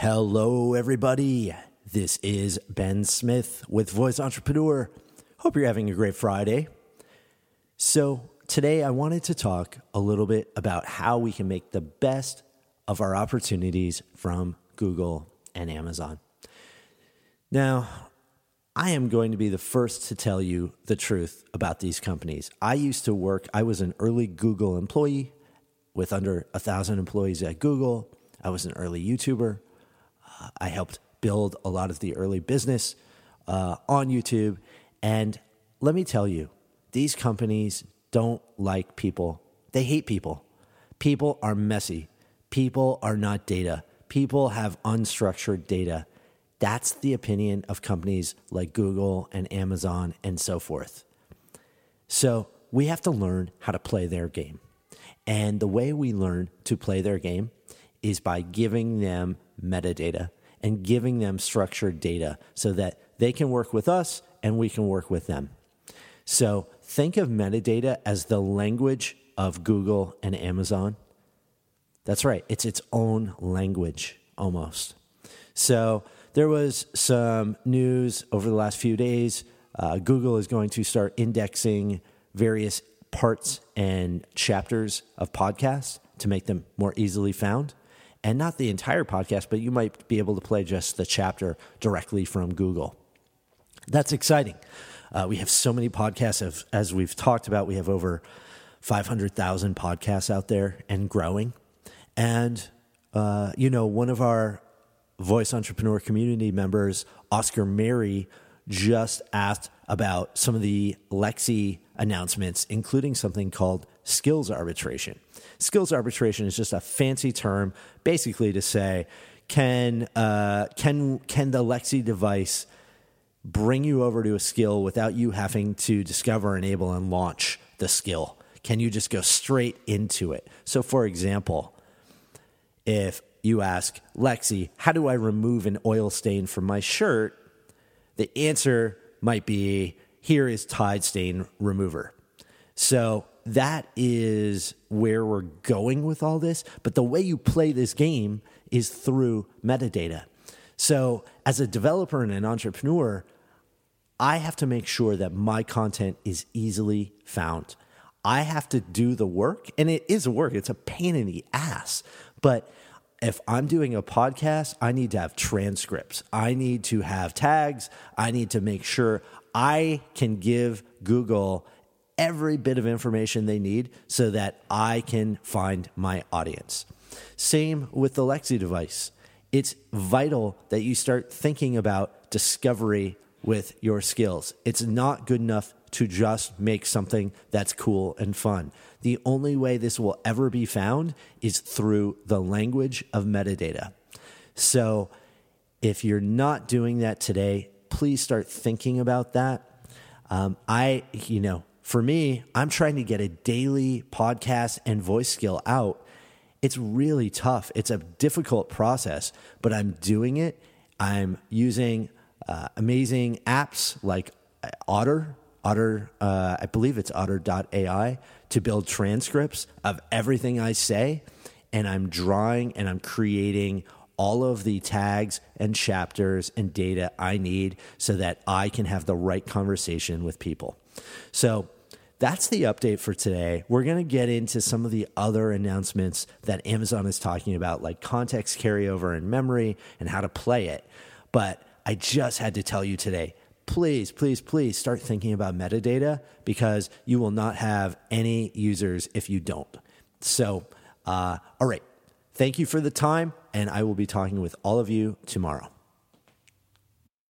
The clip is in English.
Hello, everybody. This is Ben Smith with Voice Entrepreneur. Hope you're having a great Friday. So, today I wanted to talk a little bit about how we can make the best of our opportunities from Google and Amazon. Now, I am going to be the first to tell you the truth about these companies. I used to work, I was an early Google employee with under a thousand employees at Google. I was an early YouTuber. Uh, I helped build a lot of the early business uh, on YouTube. And let me tell you, these companies don't like people, they hate people. People are messy, people are not data, people have unstructured data. That's the opinion of companies like Google and Amazon and so forth. So we have to learn how to play their game. And the way we learn to play their game is by giving them metadata and giving them structured data so that they can work with us and we can work with them. So think of metadata as the language of Google and Amazon. That's right, it's its own language almost. So there was some news over the last few days. Uh, Google is going to start indexing various parts and chapters of podcasts to make them more easily found and not the entire podcast, but you might be able to play just the chapter directly from Google. That's exciting. Uh, we have so many podcasts, of, as we've talked about, we have over 500,000 podcasts out there and growing. And, uh, you know, one of our voice entrepreneur community members, Oscar Mary, just asked about some of the Alexa announcements, including something called skills arbitration. Skills arbitration is just a fancy term, basically to say, can uh, can can the Alexa device bring you over to a skill without you having to discover, enable, and launch the skill? Can you just go straight into it? So, for example, if you ask Alexa, how do I remove an oil stain from my shirt? The answer might be here is Tide stain remover. So that is where we're going with all this. But the way you play this game is through metadata. So as a developer and an entrepreneur, I have to make sure that my content is easily found. I have to do the work, and it is work. It's a pain in the ass. But if I'm doing a podcast, I need to have transcripts. I need to have tags. I need to make sure I can give Google every bit of information they need so that I can find my audience. Same with the Alexa device. It's vital that you start thinking about discovery with your skills. It's not good enough to just make something that's cool and fun. The only way this will ever be found is through the language of metadata. So if you're not doing that today, please start thinking about that. Um, I, you know, for me, I'm trying to get a daily podcast and voice skill out. It's really tough. It's a difficult process, but I'm doing it. I'm using uh, amazing apps like Otter Otter, uh, I believe it's otter.ai, to build transcripts of everything I say. And I'm drawing and I'm creating all of the tags and chapters and data I need so that I can have the right conversation with people. So that's the update for today. We're going to get into some of the other announcements that Amazon is talking about, like context carryover and memory and how to play it. But I just had to tell you today please, please, please start thinking about metadata because you will not have any users if you don't. So, uh, all right. Thank you for the time, and I will be talking with all of you tomorrow.